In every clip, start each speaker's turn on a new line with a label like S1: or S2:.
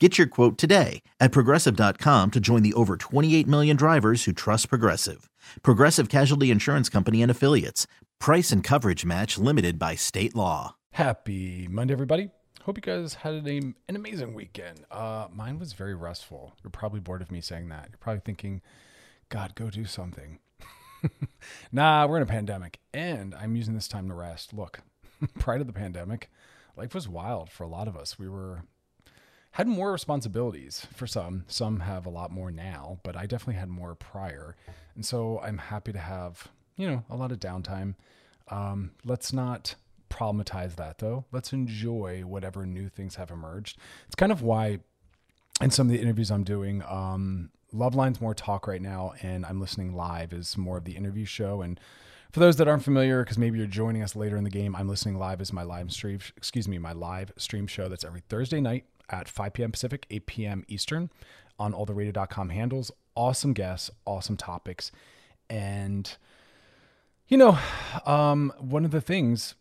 S1: Get your quote today at progressive.com to join the over 28 million drivers who trust Progressive. Progressive Casualty Insurance Company and Affiliates. Price and coverage match limited by state law.
S2: Happy Monday, everybody. Hope you guys had an, an amazing weekend. Uh, mine was very restful. You're probably bored of me saying that. You're probably thinking, God, go do something. nah, we're in a pandemic, and I'm using this time to rest. Look, prior to the pandemic, life was wild for a lot of us. We were had more responsibilities for some. Some have a lot more now, but I definitely had more prior. And so I'm happy to have, you know, a lot of downtime. Um, let's not problematize that though. Let's enjoy whatever new things have emerged. It's kind of why in some of the interviews I'm doing, um, Loveline's more talk right now, and I'm listening live is more of the interview show. And for those that aren't familiar, because maybe you're joining us later in the game, I'm listening live is my live stream, excuse me, my live stream show that's every Thursday night at 5 p.m. Pacific, 8 p.m. Eastern on all the radio.com handles. Awesome guests, awesome topics. And, you know, um, one of the things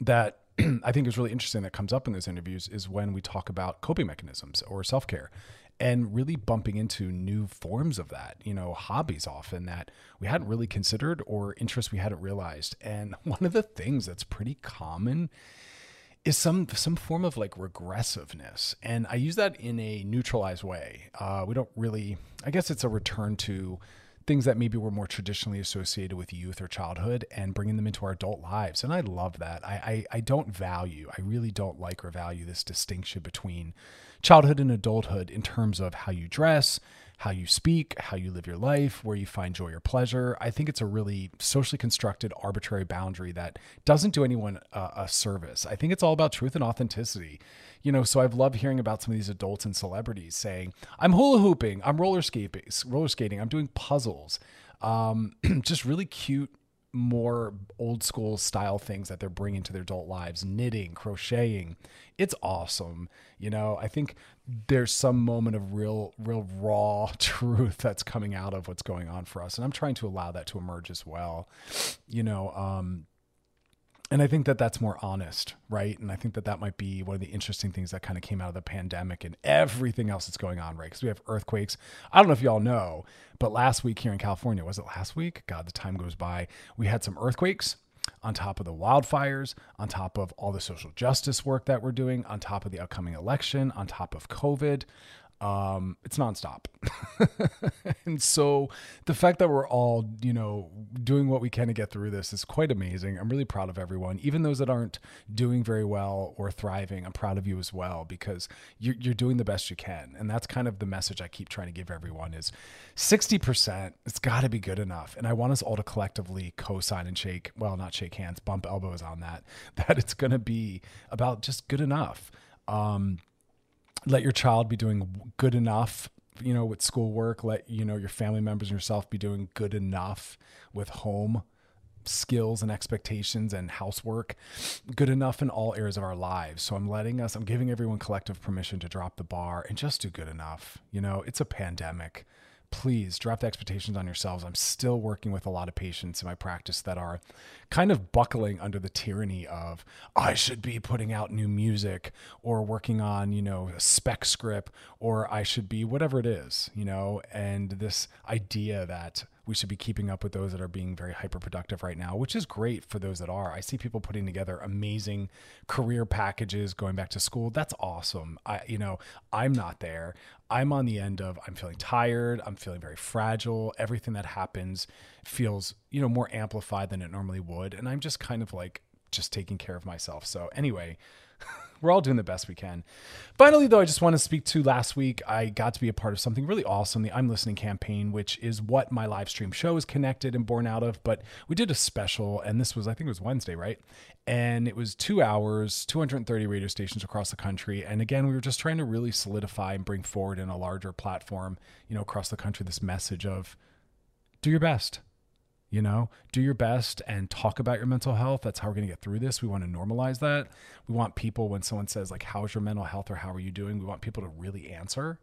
S2: that I think is really interesting that comes up in those interviews is when we talk about coping mechanisms or self care and really bumping into new forms of that, you know, hobbies often that we hadn't really considered or interests we hadn't realized. And one of the things that's pretty common is some some form of like regressiveness and i use that in a neutralized way. Uh, we don't really i guess it's a return to things that maybe were more traditionally associated with youth or childhood and bringing them into our adult lives and i love that. I i, I don't value i really don't like or value this distinction between childhood and adulthood in terms of how you dress how you speak, how you live your life, where you find joy or pleasure. I think it's a really socially constructed, arbitrary boundary that doesn't do anyone a service. I think it's all about truth and authenticity. You know, so I've loved hearing about some of these adults and celebrities saying, "I'm hula hooping, I'm roller skating, roller skating, I'm doing puzzles." Um, just really cute more old school style things that they're bringing to their adult lives knitting crocheting it's awesome you know i think there's some moment of real real raw truth that's coming out of what's going on for us and i'm trying to allow that to emerge as well you know um and I think that that's more honest, right? And I think that that might be one of the interesting things that kind of came out of the pandemic and everything else that's going on, right? Because we have earthquakes. I don't know if y'all know, but last week here in California, was it last week? God, the time goes by. We had some earthquakes on top of the wildfires, on top of all the social justice work that we're doing, on top of the upcoming election, on top of COVID um, it's nonstop. and so the fact that we're all, you know, doing what we can to get through this is quite amazing. I'm really proud of everyone, even those that aren't doing very well or thriving. I'm proud of you as well because you're, you're doing the best you can. And that's kind of the message I keep trying to give everyone is 60%, it's got to be good enough. And I want us all to collectively co-sign and shake, well, not shake hands, bump elbows on that, that it's going to be about just good enough. Um, let your child be doing good enough you know with schoolwork let you know your family members and yourself be doing good enough with home skills and expectations and housework good enough in all areas of our lives. So i'm letting us i'm giving everyone collective permission to drop the bar and just do good enough. You know it's a pandemic please drop the expectations on yourselves. I'm still working with a lot of patients in my practice that are kind of buckling under the tyranny of I should be putting out new music or working on, you know, a spec script or I should be whatever it is, you know, and this idea that we should be keeping up with those that are being very hyper productive right now, which is great for those that are. I see people putting together amazing career packages going back to school. That's awesome. I, you know, I'm not there. I'm on the end of I'm feeling tired. I'm feeling very fragile. Everything that happens feels, you know, more amplified than it normally would. And I'm just kind of like just taking care of myself. So, anyway, we're all doing the best we can. Finally, though, I just want to speak to last week. I got to be a part of something really awesome, the I'm Listening campaign, which is what my live stream show is connected and born out of. But we did a special, and this was, I think it was Wednesday, right? And it was two hours, 230 radio stations across the country. And again, we were just trying to really solidify and bring forward in a larger platform, you know, across the country, this message of do your best you know do your best and talk about your mental health. That's how we're going to get through this. We want to normalize that. We want people when someone says like how's your mental health or how are you doing? we want people to really answer.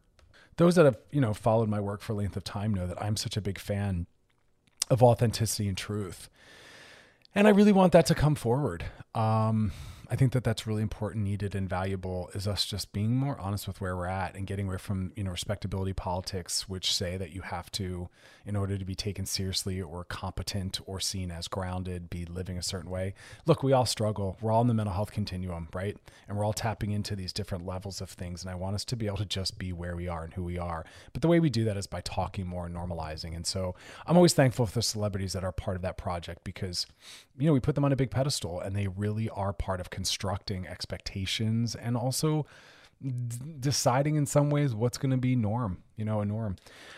S2: Those that have you know followed my work for a length of time know that i'm such a big fan of authenticity and truth. And i really want that to come forward. Um, I think that that's really important, needed, and valuable is us just being more honest with where we're at and getting away from, you know, respectability politics, which say that you have to, in order to be taken seriously or competent or seen as grounded, be living a certain way. Look, we all struggle. We're all in the mental health continuum, right? And we're all tapping into these different levels of things. And I want us to be able to just be where we are and who we are. But the way we do that is by talking more and normalizing. And so I'm always thankful for the celebrities that are part of that project because, you know, we put them on a big pedestal and they really are part of constructing expectations and also deciding in some ways what's going to be norm, you know, a norm.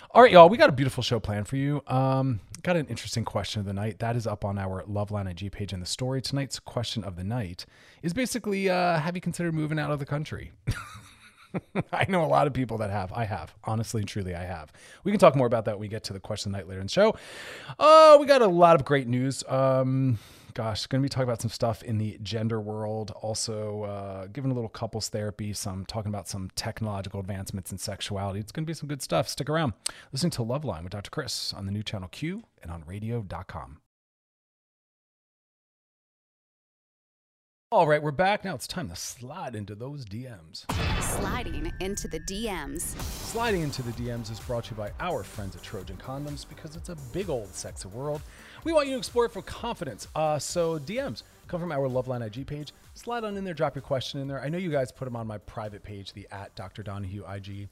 S2: All right, y'all, we got a beautiful show planned for you. Um, got an interesting question of the night. That is up on our Loveline IG page in the story. Tonight's question of the night is basically uh, Have you considered moving out of the country? I know a lot of people that have. I have. Honestly and truly, I have. We can talk more about that when we get to the question of the night later in the show. Oh, we got a lot of great news. Um, gosh, going to be talking about some stuff in the gender world. Also, uh, giving a little couples therapy, some talking about some technological advancements in sexuality. It's going to be some good stuff. Stick around. Listening to Loveline with Dr. Chris on the new channel Q and on radio.com. All right, we're back. Now it's time to slide into those DMs.
S3: Sliding into the DMs.
S2: Sliding into the DMs is brought to you by our friends at Trojan Condoms because it's a big old sexy world. We want you to explore it for confidence. Uh, so DMs come from our Loveline IG page. Slide on in there, drop your question in there. I know you guys put them on my private page, the at Dr. Donaghue IG.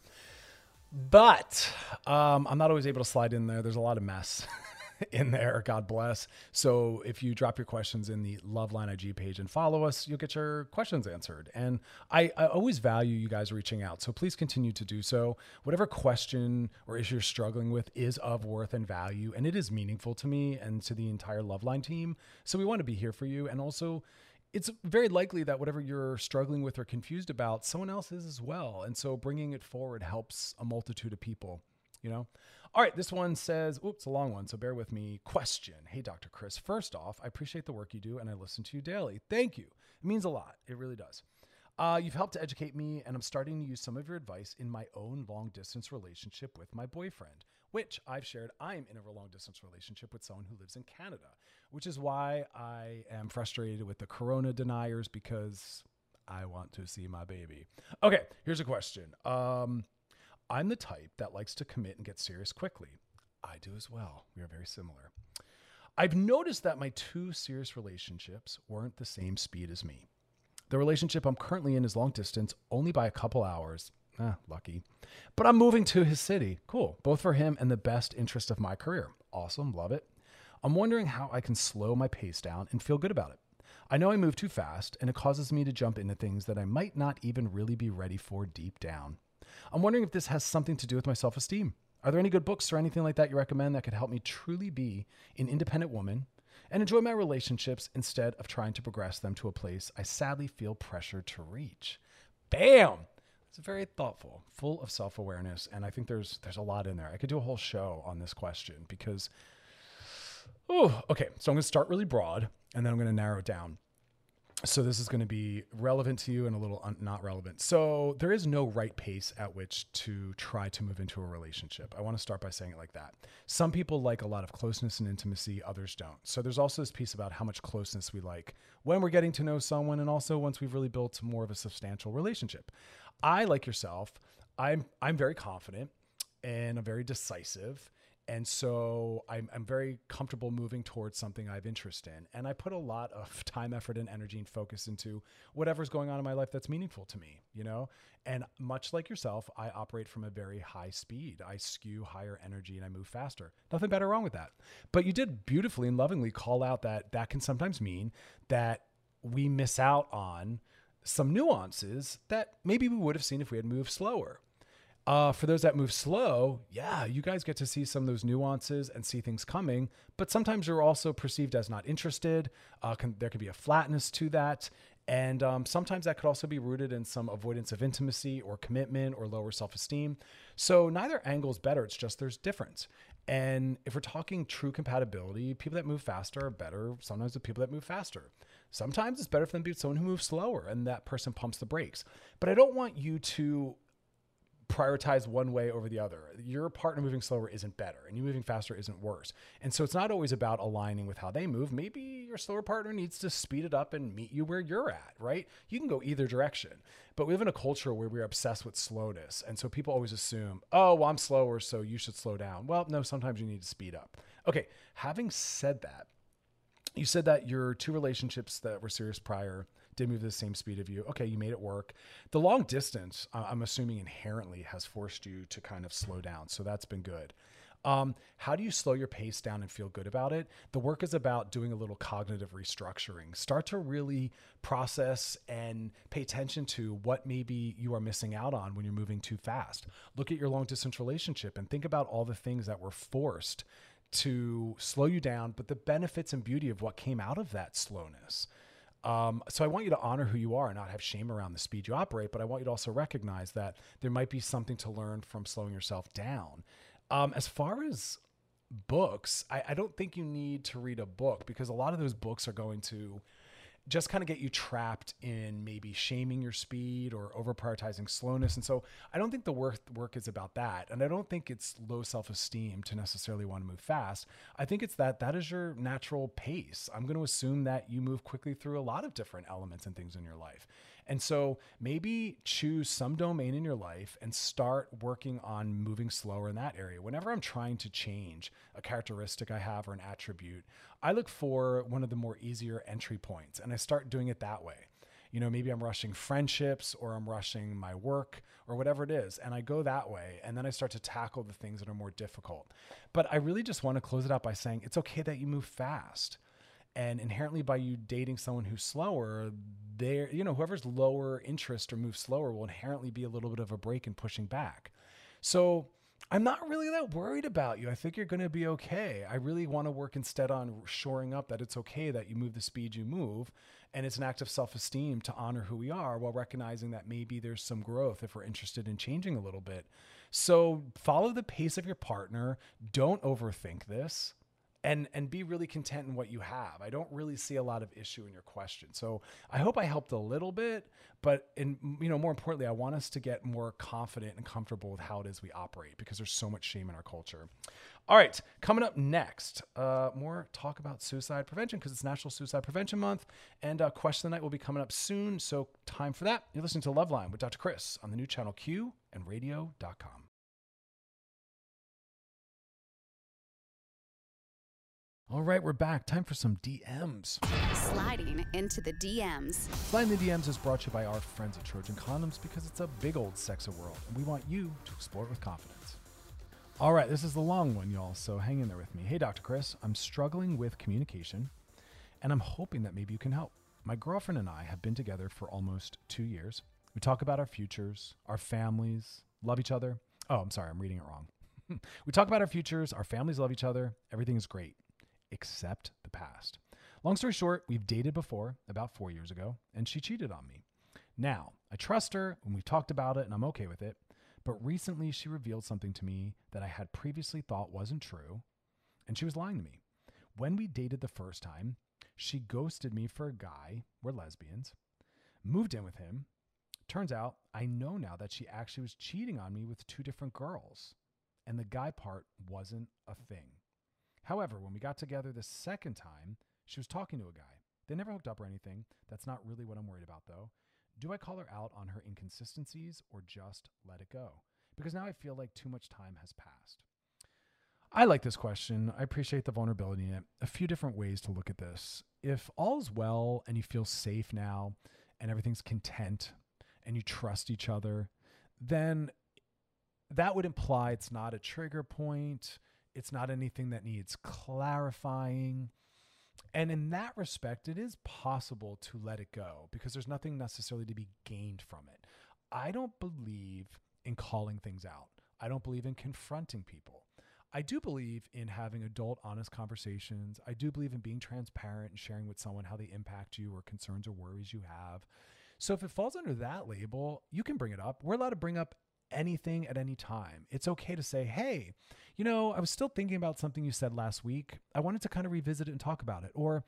S2: But um, I'm not always able to slide in there. There's a lot of mess in there. God bless. So if you drop your questions in the Loveline IG page and follow us, you'll get your questions answered. And I, I always value you guys reaching out. So please continue to do so. Whatever question or issue you're struggling with is of worth and value, and it is meaningful to me and to the entire Loveline team. So we want to be here for you. And also, it's very likely that whatever you're struggling with or confused about, someone else is as well. And so bringing it forward helps a multitude of people, you know? All right, this one says, oops, a long one, so bear with me. Question Hey, Dr. Chris, first off, I appreciate the work you do and I listen to you daily. Thank you. It means a lot. It really does. Uh, you've helped to educate me, and I'm starting to use some of your advice in my own long distance relationship with my boyfriend, which I've shared. I'm in a long distance relationship with someone who lives in Canada, which is why I am frustrated with the corona deniers because I want to see my baby. Okay, here's a question. Um, I'm the type that likes to commit and get serious quickly. I do as well. We are very similar. I've noticed that my two serious relationships weren't the same speed as me. The relationship I'm currently in is long distance, only by a couple hours. Ah, lucky. But I'm moving to his city. Cool. Both for him and the best interest of my career. Awesome. Love it. I'm wondering how I can slow my pace down and feel good about it. I know I move too fast, and it causes me to jump into things that I might not even really be ready for deep down. I'm wondering if this has something to do with my self esteem. Are there any good books or anything like that you recommend that could help me truly be an independent woman and enjoy my relationships instead of trying to progress them to a place I sadly feel pressured to reach? Bam! It's very thoughtful, full of self-awareness, and I think there's there's a lot in there. I could do a whole show on this question because Oh, okay. So I'm going to start really broad and then I'm going to narrow it down. So this is going to be relevant to you and a little un- not relevant. So there is no right pace at which to try to move into a relationship. I want to start by saying it like that. Some people like a lot of closeness and intimacy, others don't. So there's also this piece about how much closeness we like when we're getting to know someone and also once we've really built more of a substantial relationship. I like yourself, I'm I'm very confident and I'm very decisive And so I'm, I'm very comfortable moving towards something I have interest in. And I put a lot of time, effort, and energy and focus into whatever's going on in my life that's meaningful to me, you know? And much like yourself, I operate from a very high speed. I skew higher energy and I move faster. Nothing better wrong with that. But you did beautifully and lovingly call out that that can sometimes mean that we miss out on some nuances that maybe we would have seen if we had moved slower. Uh, for those that move slow, yeah, you guys get to see some of those nuances and see things coming. But sometimes you're also perceived as not interested. Uh, can, there can be a flatness to that. And um, sometimes that could also be rooted in some avoidance of intimacy or commitment or lower self esteem. So neither angle is better. It's just there's difference. And if we're talking true compatibility, people that move faster are better sometimes with people that move faster. Sometimes it's better for them to be someone who moves slower and that person pumps the brakes. But I don't want you to prioritize one way over the other. Your partner moving slower isn't better and you moving faster isn't worse. And so it's not always about aligning with how they move. Maybe your slower partner needs to speed it up and meet you where you're at, right? You can go either direction. But we live in a culture where we're obsessed with slowness. And so people always assume, oh, well, I'm slower, so you should slow down. Well, no, sometimes you need to speed up. Okay, having said that, you said that your two relationships that were serious prior did move at the same speed of you. Okay, you made it work. The long distance, I'm assuming inherently has forced you to kind of slow down. So that's been good. Um, how do you slow your pace down and feel good about it? The work is about doing a little cognitive restructuring. Start to really process and pay attention to what maybe you are missing out on when you're moving too fast. Look at your long distance relationship and think about all the things that were forced to slow you down, but the benefits and beauty of what came out of that slowness. Um, so I want you to honor who you are and not have shame around the speed you operate, but I want you to also recognize that there might be something to learn from slowing yourself down. Um, as far as books, I, I don't think you need to read a book because a lot of those books are going to just kind of get you trapped in maybe shaming your speed or over prioritizing slowness. And so I don't think the work work is about that. And I don't think it's low self-esteem to necessarily want to move fast. I think it's that that is your natural pace. I'm going to assume that you move quickly through a lot of different elements and things in your life. And so maybe choose some domain in your life and start working on moving slower in that area. Whenever I'm trying to change a characteristic I have or an attribute, I look for one of the more easier entry points and I start doing it that way. You know, maybe I'm rushing friendships or I'm rushing my work or whatever it is. And I go that way. And then I start to tackle the things that are more difficult. But I really just want to close it out by saying it's okay that you move fast and inherently by you dating someone who's slower there you know whoever's lower interest or moves slower will inherently be a little bit of a break in pushing back. So i'm not really that worried about you. I think you're going to be okay. I really want to work instead on shoring up that it's okay that you move the speed you move and it's an act of self-esteem to honor who we are while recognizing that maybe there's some growth if we're interested in changing a little bit. So follow the pace of your partner. Don't overthink this and and be really content in what you have. I don't really see a lot of issue in your question. So I hope I helped a little bit, but in you know more importantly, I want us to get more confident and comfortable with how it is we operate because there's so much shame in our culture. All right, coming up next, uh, more talk about suicide prevention because it's National Suicide Prevention Month, and uh, question of the night will be coming up soon. So time for that. You're listening to Loveline with Dr. Chris on the new channel Q and Radio.com. All right, we're back. Time for some DMs.
S3: Sliding into the DMs.
S2: Sliding the DMs is brought to you by our friends at Trojan Condoms because it's a big old sexy world, and we want you to explore it with confidence. All right, this is the long one, y'all, so hang in there with me. Hey, Dr. Chris, I'm struggling with communication, and I'm hoping that maybe you can help. My girlfriend and I have been together for almost two years. We talk about our futures, our families, love each other. Oh, I'm sorry, I'm reading it wrong. we talk about our futures, our families love each other, everything is great accept the past. Long story short, we've dated before about four years ago, and she cheated on me. Now, I trust her and we've talked about it and I'm okay with it, but recently she revealed something to me that I had previously thought wasn't true, and she was lying to me. When we dated the first time, she ghosted me for a guy, we're lesbians, moved in with him. Turns out I know now that she actually was cheating on me with two different girls, and the guy part wasn't a thing. However, when we got together the second time, she was talking to a guy. They never hooked up or anything. That's not really what I'm worried about, though. Do I call her out on her inconsistencies or just let it go? Because now I feel like too much time has passed. I like this question. I appreciate the vulnerability in it. A few different ways to look at this. If all's well and you feel safe now and everything's content and you trust each other, then that would imply it's not a trigger point. It's not anything that needs clarifying. And in that respect, it is possible to let it go because there's nothing necessarily to be gained from it. I don't believe in calling things out, I don't believe in confronting people. I do believe in having adult, honest conversations. I do believe in being transparent and sharing with someone how they impact you or concerns or worries you have. So if it falls under that label, you can bring it up. We're allowed to bring up anything at any time. It's okay to say, hey, you know, I was still thinking about something you said last week. I wanted to kind of revisit it and talk about it. Or,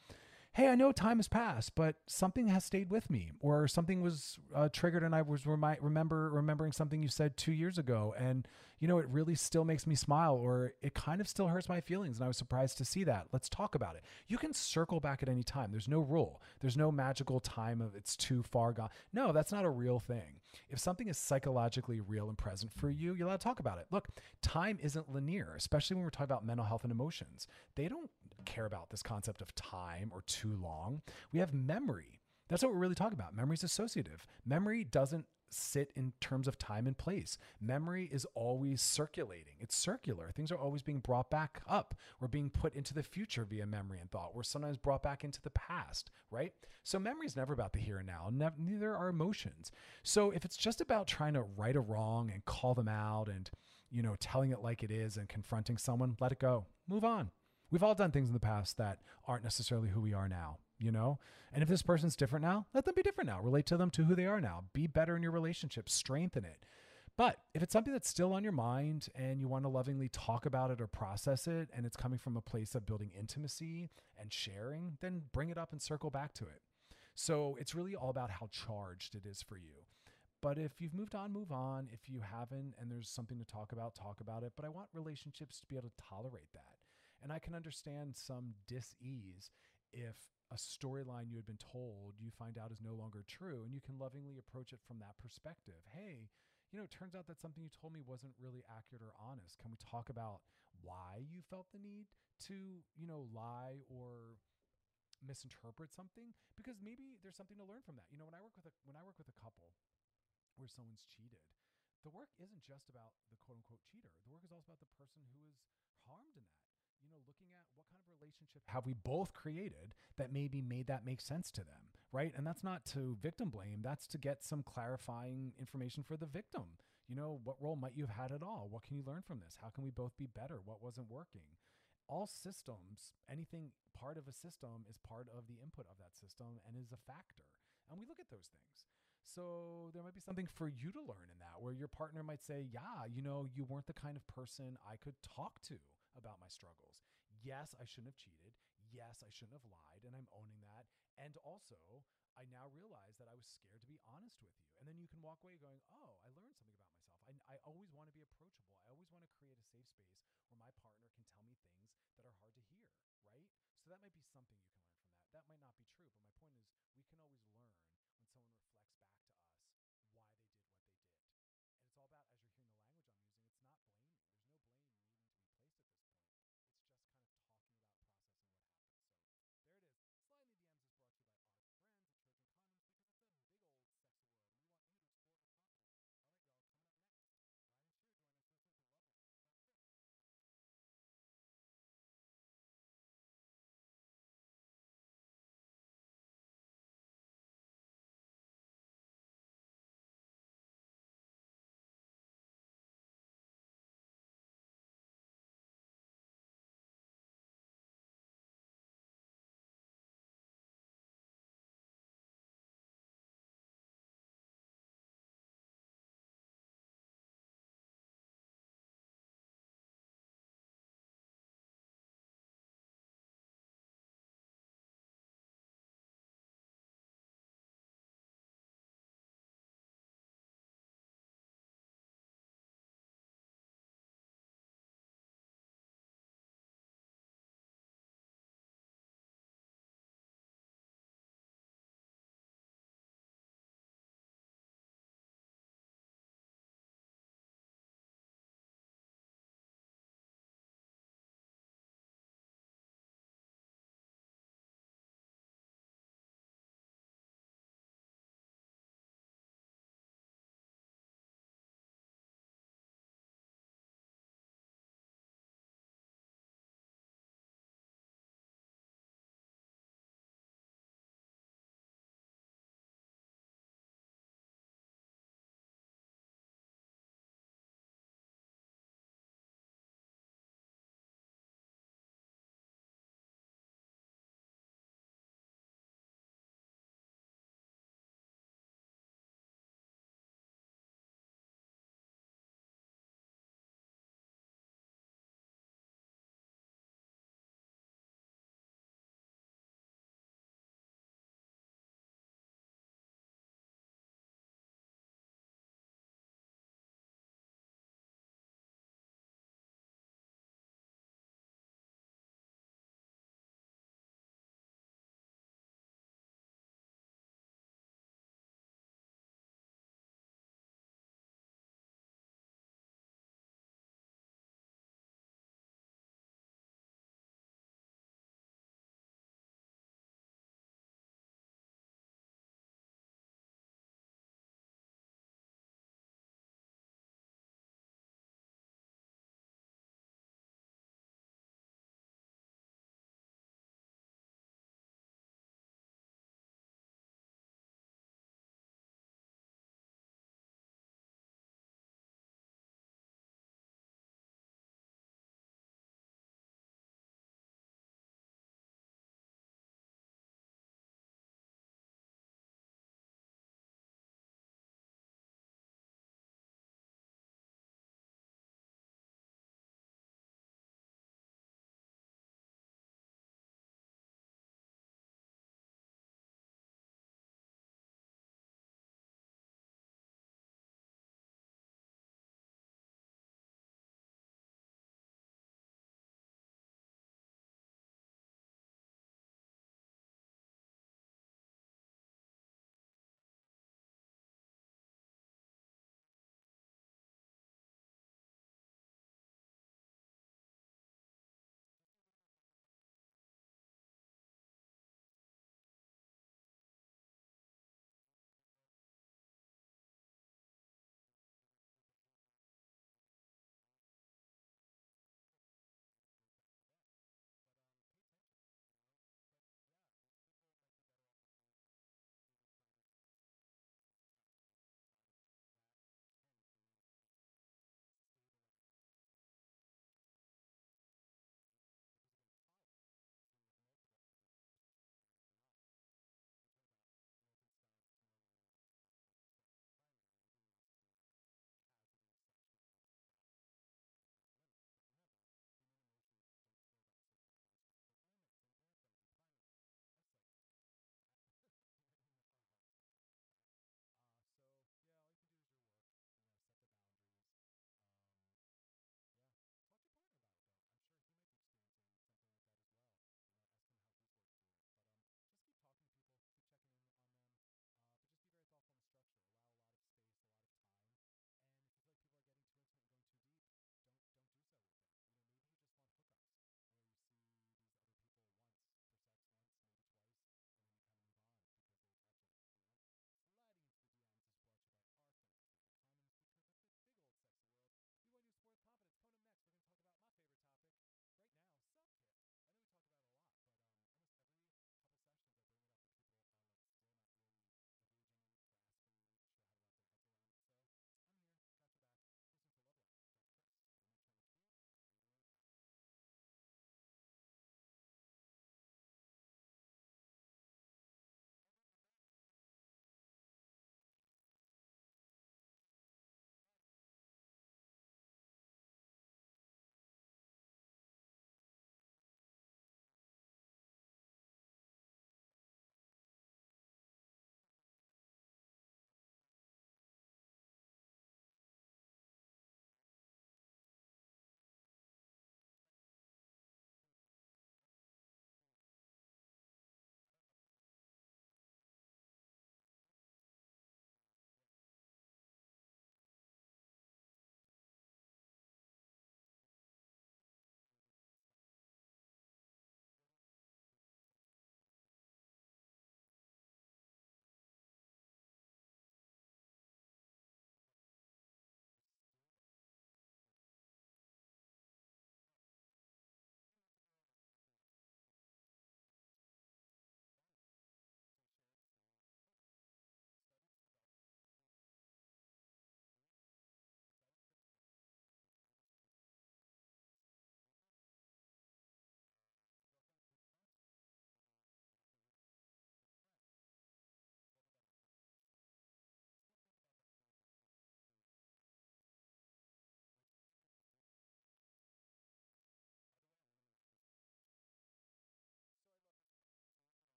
S2: hey, I know time has passed, but something has stayed with me, or something was uh, triggered, and I was remi- remember remembering something you said two years ago, and you know, it really still makes me smile, or it kind of still hurts my feelings, and I was surprised to see that. Let's talk about it. You can circle back at any time. There's no rule. There's no magical time of it's too far gone. No, that's not a real thing. If something is psychologically real and present for you, you're allowed to talk about it. Look, time isn't linear, especially when we're talking about mental health and emotions. They don't care about this concept of time or too long. We have memory. That's what we're really talking about. Memory is associative. Memory doesn't sit in terms of time and place. Memory is always circulating. It's circular. Things are always being brought back up We're being put into the future via memory and thought. We're sometimes brought back into the past, right? So memory is never about the here and now. neither are emotions. So if it's just about trying to right a wrong and call them out and, you know, telling it like it is and confronting someone, let it go. Move on. We've all done things in the past that aren't necessarily who we are now you know? And if this person's different now, let them be different now. Relate to them to who they are now. Be better in your relationship, strengthen it. But if it's something that's still on your mind and you want to lovingly talk about it or process it, and it's coming from a place of building intimacy and sharing, then bring it up and circle back to it. So it's really all about how charged it is for you. But if you've moved on, move on. If you haven't and there's something to talk about, talk about it. But I want relationships to be able to tolerate that. And I can understand some dis ease if a storyline you had been told you find out is no longer true and you can lovingly approach it from that perspective. Hey you know it turns out that something you told me wasn't really accurate or honest. Can we talk about why you felt the need to you know lie or misinterpret something? Because maybe there's something to learn from that. You know when i work with a when i work with a couple where someone's cheated the work isn't just about the quote unquote cheater. The work is also about the person who is harmed in that you know, looking at what kind of relationship have we both created that maybe made that make sense to them, right? And that's not to victim blame, that's to get some clarifying information for the victim. You know, what role might you have had at all? What can you learn from this? How can we both be better? What wasn't working? All systems, anything part of a system is part of the input of that system and is a factor. And we look at those things. So there might be something for you to learn in that where your partner might say, Yeah, you know, you weren't the kind of person I could talk to about my struggles. Yes, I shouldn't have cheated. Yes, I shouldn't have lied, and I'm owning that. And also, I now realize that I was scared to be honest with you. And then you can walk away going, oh, I learned something about myself. I, I always want to be approachable. I always want to create a safe space where my partner can tell me things that are hard to hear, right? So that might be something you can learn from that. That might not be true, but my point is we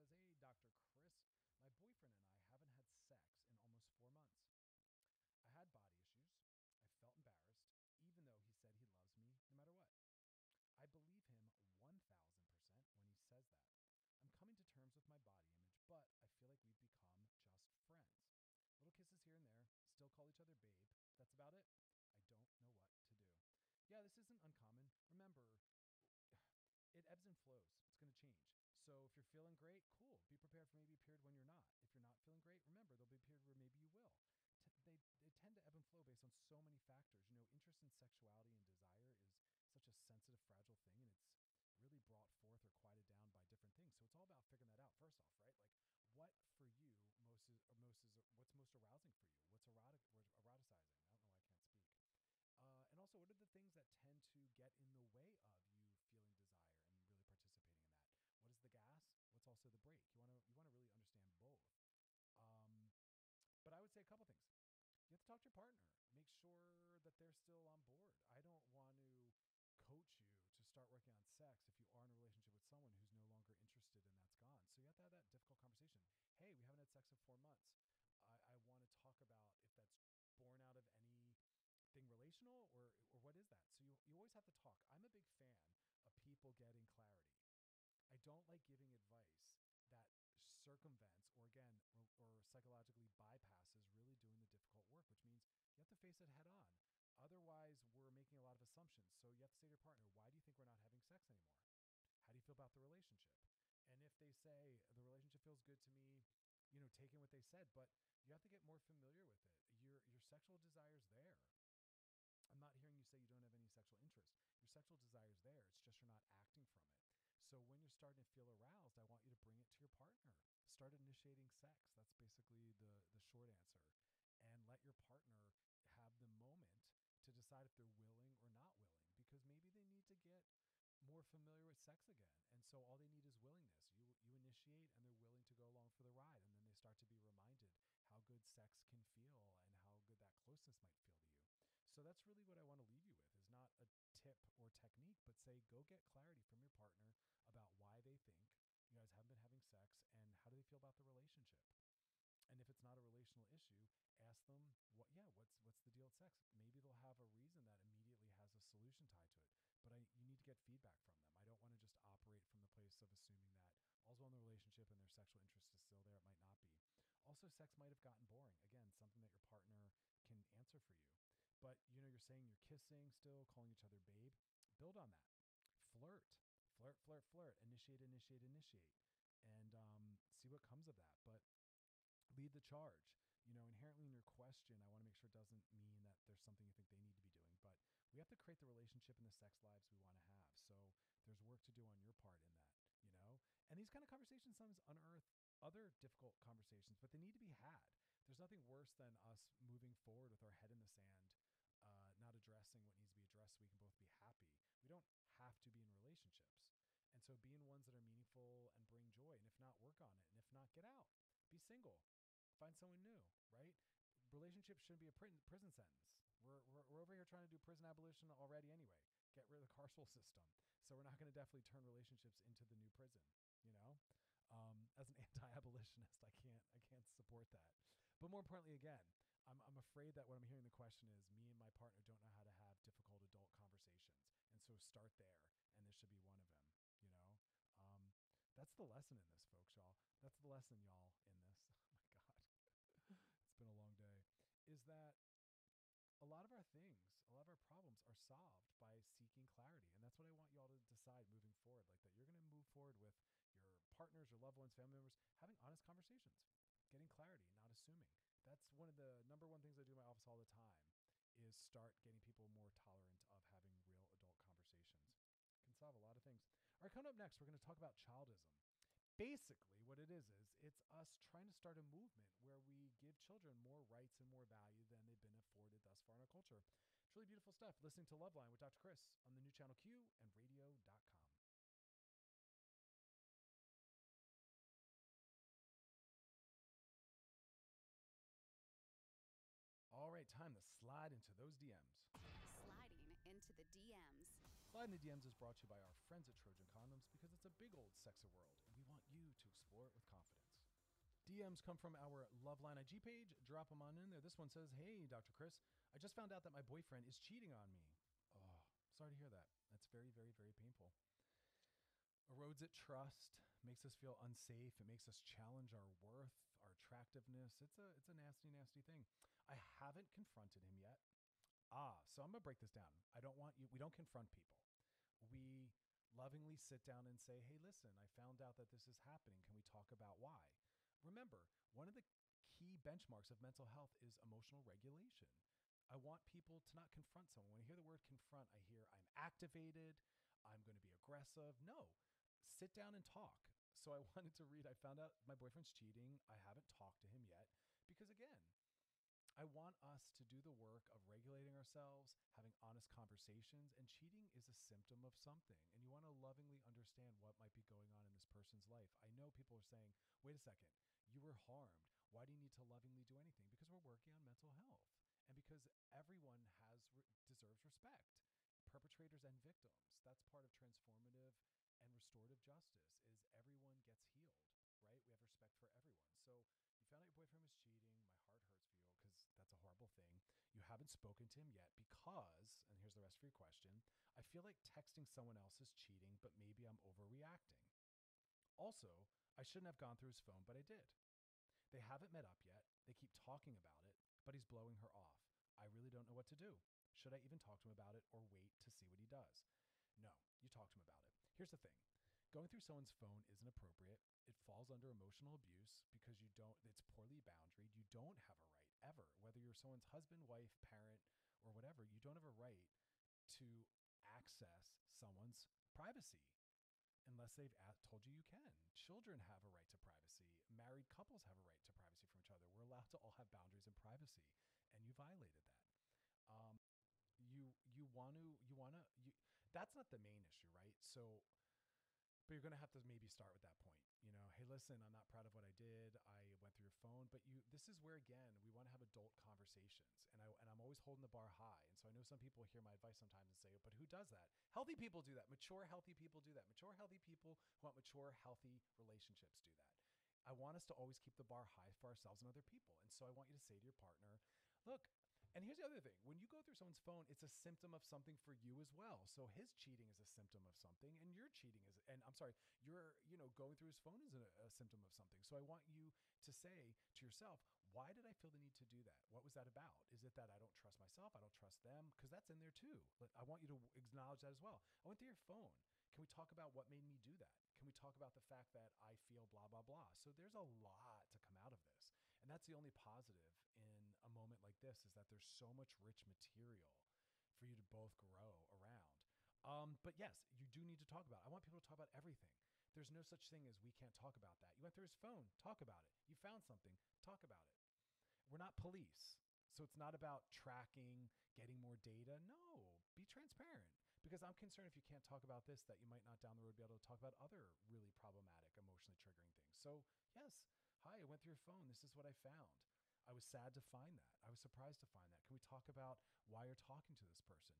S2: says, Hey, Dr. Chris, my boyfriend and I haven't had sex in almost four months. I had body issues. I felt embarrassed, even though he said he loves me no matter what. I believe him 1000% when he says that. I'm coming to terms with my body image, but I feel like we've become just friends. Little kisses here and there, still call each other babe. That's about it. I don't know what to do. Yeah, this isn't uncommon. Remember, it ebbs and flows. It's going to change. So if you're feeling great, cool. Be prepared for maybe a period when you're not. If you're not feeling great, remember there'll be a period where maybe you will. T- they they tend to ebb and flow based on so many factors. You know, interest in sexuality and desire is such a sensitive, fragile thing, and it's really brought forth or quieted down by different things. So it's all about figuring that out. First off, right? Like what for you most is most is what's most arousing for you? What's erotic eroticizing? I don't know why I can't speak. Uh, and also, what are the things that tend to get in the way of you feeling desire and really participating in that? What is the gas? What's also the brake? You want to you want to really understand both. Um, but I would say a couple things. You have to talk to your partner. Make sure that they're still on board. I don't want to coach you to start working on sex if you are in a relationship with someone who's no longer interested and that's gone. So you have to have that difficult conversation. Hey, we haven't had sex in four months. I, I want to talk about if that's born out of any thing relational or or what is that? So you you always have to talk. I'm a big fan of people getting clarity. I don't like giving advice circumvents or again or, or, psychologically bypasses really doing the difficult work which means you have to face it head on otherwise we're making a lot of assumptions so you have to say to your partner why do you think we're not having sex anymore how do you feel about the relationship and if they say the relationship feels good to me you know taking what they said but you have to get more familiar with it your your sexual desires there I'm not hearing you say you don't have any sexual interest. Your sexual desire is there. It's just you're not acting from it. So when you're starting to feel aroused, I want you to bring it to your partner. Start initiating sex. That's basically the the short answer. And let your partner have the moment to decide if they're willing or not willing because maybe they need to get more familiar with sex again. And so all they need is willingness. You you initiate and they're willing to go along for the ride and then they start to be reminded how good sex can feel and how good that closeness might feel to you. So that's really what I want to leave you with is not a tip or technique, but say go get clarity from your partner about why they think you guys haven't been having sex and how do they feel about the relationship. And if it's not a relational issue, ask them what yeah, what's what's the deal with sex? Maybe they'll have a reason that immediately has a solution tied to it. But I you need to get feedback from them. I don't want to just operate from the place of assuming that all's well in the relationship and their sexual interest is still there. It might not be. Also, sex might have gotten boring. Again, something that your partner can answer for you. But you know, you're saying you're kissing still, calling each other babe. Build on that. Flirt. Flirt, flirt, flirt. Initiate, initiate, initiate. And um, see what comes of that. But lead the charge. You know, inherently in your question, I want to make sure it doesn't mean that there's something you think they need to be doing, but we have to create the relationship and the sex lives we want to have. So there's work to do on your part in that, you know? And these kind of conversations sometimes unearth other difficult conversations, but they need to be had. There's nothing worse than us moving forward with our head in the sand, addressing what needs to be addressed so we can both be happy. We don't have to be in relationships. And so be in ones that are meaningful and bring joy. And if not, work on it. And if not, get out. Be single find someone new, right? Relationships shouldn't be a prison sentence. We're, we're, we're over here trying to do prison abolition already anyway. Get rid of the carceral system. So we're not going to definitely turn relationships into the new prison. You know, um, as an anti-abolitionist, I can't I can't support that. But more importantly, again, I'm I'm afraid that what I'm hearing the question is me and my partner don't know how to have difficult adult conversations, and so start there, and this should be one of them. You know, um, that's the lesson in this, folks, y'all. That's the lesson, y'all, in this. Oh my God. it's been a long day. Is that a lot of our things, a lot of our problems are solved by seeking clarity. And that's what I want y'all to decide moving forward. Like that you're going to move forward with your partners, your loved ones, family members, having honest conversations, getting clarity, not assuming. That's one of the number one things I do in my office all the time is start getting people more tolerant of having real adult conversations can solve a lot of things. All right, coming up next, we're going to talk about childism. Basically, what it is is it's us trying to start a movement where we give children more rights and more value than they've been afforded thus far in our culture. It's really beautiful stuff. Listening to Loveline with Dr. Chris on the new channel Q and radio.com. All right, time to slide into those DMs.
S3: Sliding into the DMs.
S2: Slide in the DMs is brought to you by our friends at Trojan Condoms because it's a big old sexy world and we want you to explore it with confidence. DMs come from our Loveline IG page. Drop them on in there. This one says, Hey, Dr. Chris, I just found out that my boyfriend is cheating on me. Oh, sorry to hear that. That's very, very, very painful. Erodes at trust, makes us feel unsafe. It makes us challenge our worth, our attractiveness. It's a it's a nasty, nasty thing. I haven't confronted him yet. Ah, so I'm gonna break this down. I don't want you. We don't confront people. We lovingly sit down and say, "Hey, listen, I found out that this is happening. Can we talk about why?" Remember, one of the key benchmarks of mental health is emotional regulation. I want people to not confront someone. When I hear the word confront, I hear I'm activated, I'm going to be aggressive. No, sit down and talk. So I wanted to read. I found out my boyfriend's cheating. I haven't talked to him yet because, again, I want us to do the work of regulating ourselves, having honest conversations, and cheating is a symptom of something. And you want to lovingly understand what might be going on in this person's life. I know people are saying, wait a second, you were harmed. Why do you need to lovingly do anything? Because we're working on mental health and because everyone has deserves respect perpetrators and victims that's part of transformative and restorative justice is everyone gets healed right we have respect for everyone so you found out your boyfriend was cheating my heart hurts for you because that's a horrible thing you haven't spoken to him yet because and here's the rest of your question i feel like texting someone else is cheating but maybe i'm overreacting. Also i shouldn't have gone through his phone but i did. They haven't met up yet. They keep talking about it but he's blowing her off. I really don't know what to do. Should i even talk to him about it or wait to see what he does? No, you talk to him about it. Here's the thing. Going through someone's phone isn't appropriate. It falls under emotional abuse because you don't, it's poorly boundaried. You don't have a right ever, whether you're someone's husband, wife, parent, or whatever, you don't have a right to access someone's privacy unless they've told you you can. Children have a right to privacy. Married couples have a right to privacy from each other. We're allowed to all have boundaries and privacy, and you violated that. Um, you you want to you want to you that's not the main issue right so but you're going to have to maybe start with that point you know hey listen i'm not proud of what i did. I went through your phone but you this is where again we want to have adult conversations and i and i'm always holding the bar high and so i know some people hear my advice sometimes and say but who does that? Healthy people do that. Mature healthy people do that. Mature healthy people who want mature healthy relationships do that. I want us to always keep the bar high for ourselves and other people. And so I want you to say to your partner, look, and here's the other thing when you go through someone's phone, it's a symptom of something for you as well. So his cheating is a symptom of something, and your cheating is, and I'm sorry, you're, you know, going through his phone is a, a symptom of something. So I want you to say to yourself, why did I feel the need to do that? What was that about? Is it that I don't trust myself? I don't trust them? Because that's in there too. But I want you to acknowledge that as well. I went through your phone. Can we talk about what made me do that? Can we talk about the fact that I feel blah, blah, blah? So there's a lot to come out of this. And that's the only positive this is that there's so much rich material for you to both grow around. Um, but yes, you do need to talk about it. I want people to talk about everything. There's no such thing as we can't talk about that. You went through his phone, talk about it. You found something, talk about it. We're not police. So it's not about tracking, getting more data. No, be transparent because I'm concerned if you can't talk about this, that you might not down the road be able to talk about other really problematic, emotionally triggering things. So, yes, hi, I went through your phone. This is what I found. I was sad to find that. I was surprised to find that. Can we talk about why you're talking to this person?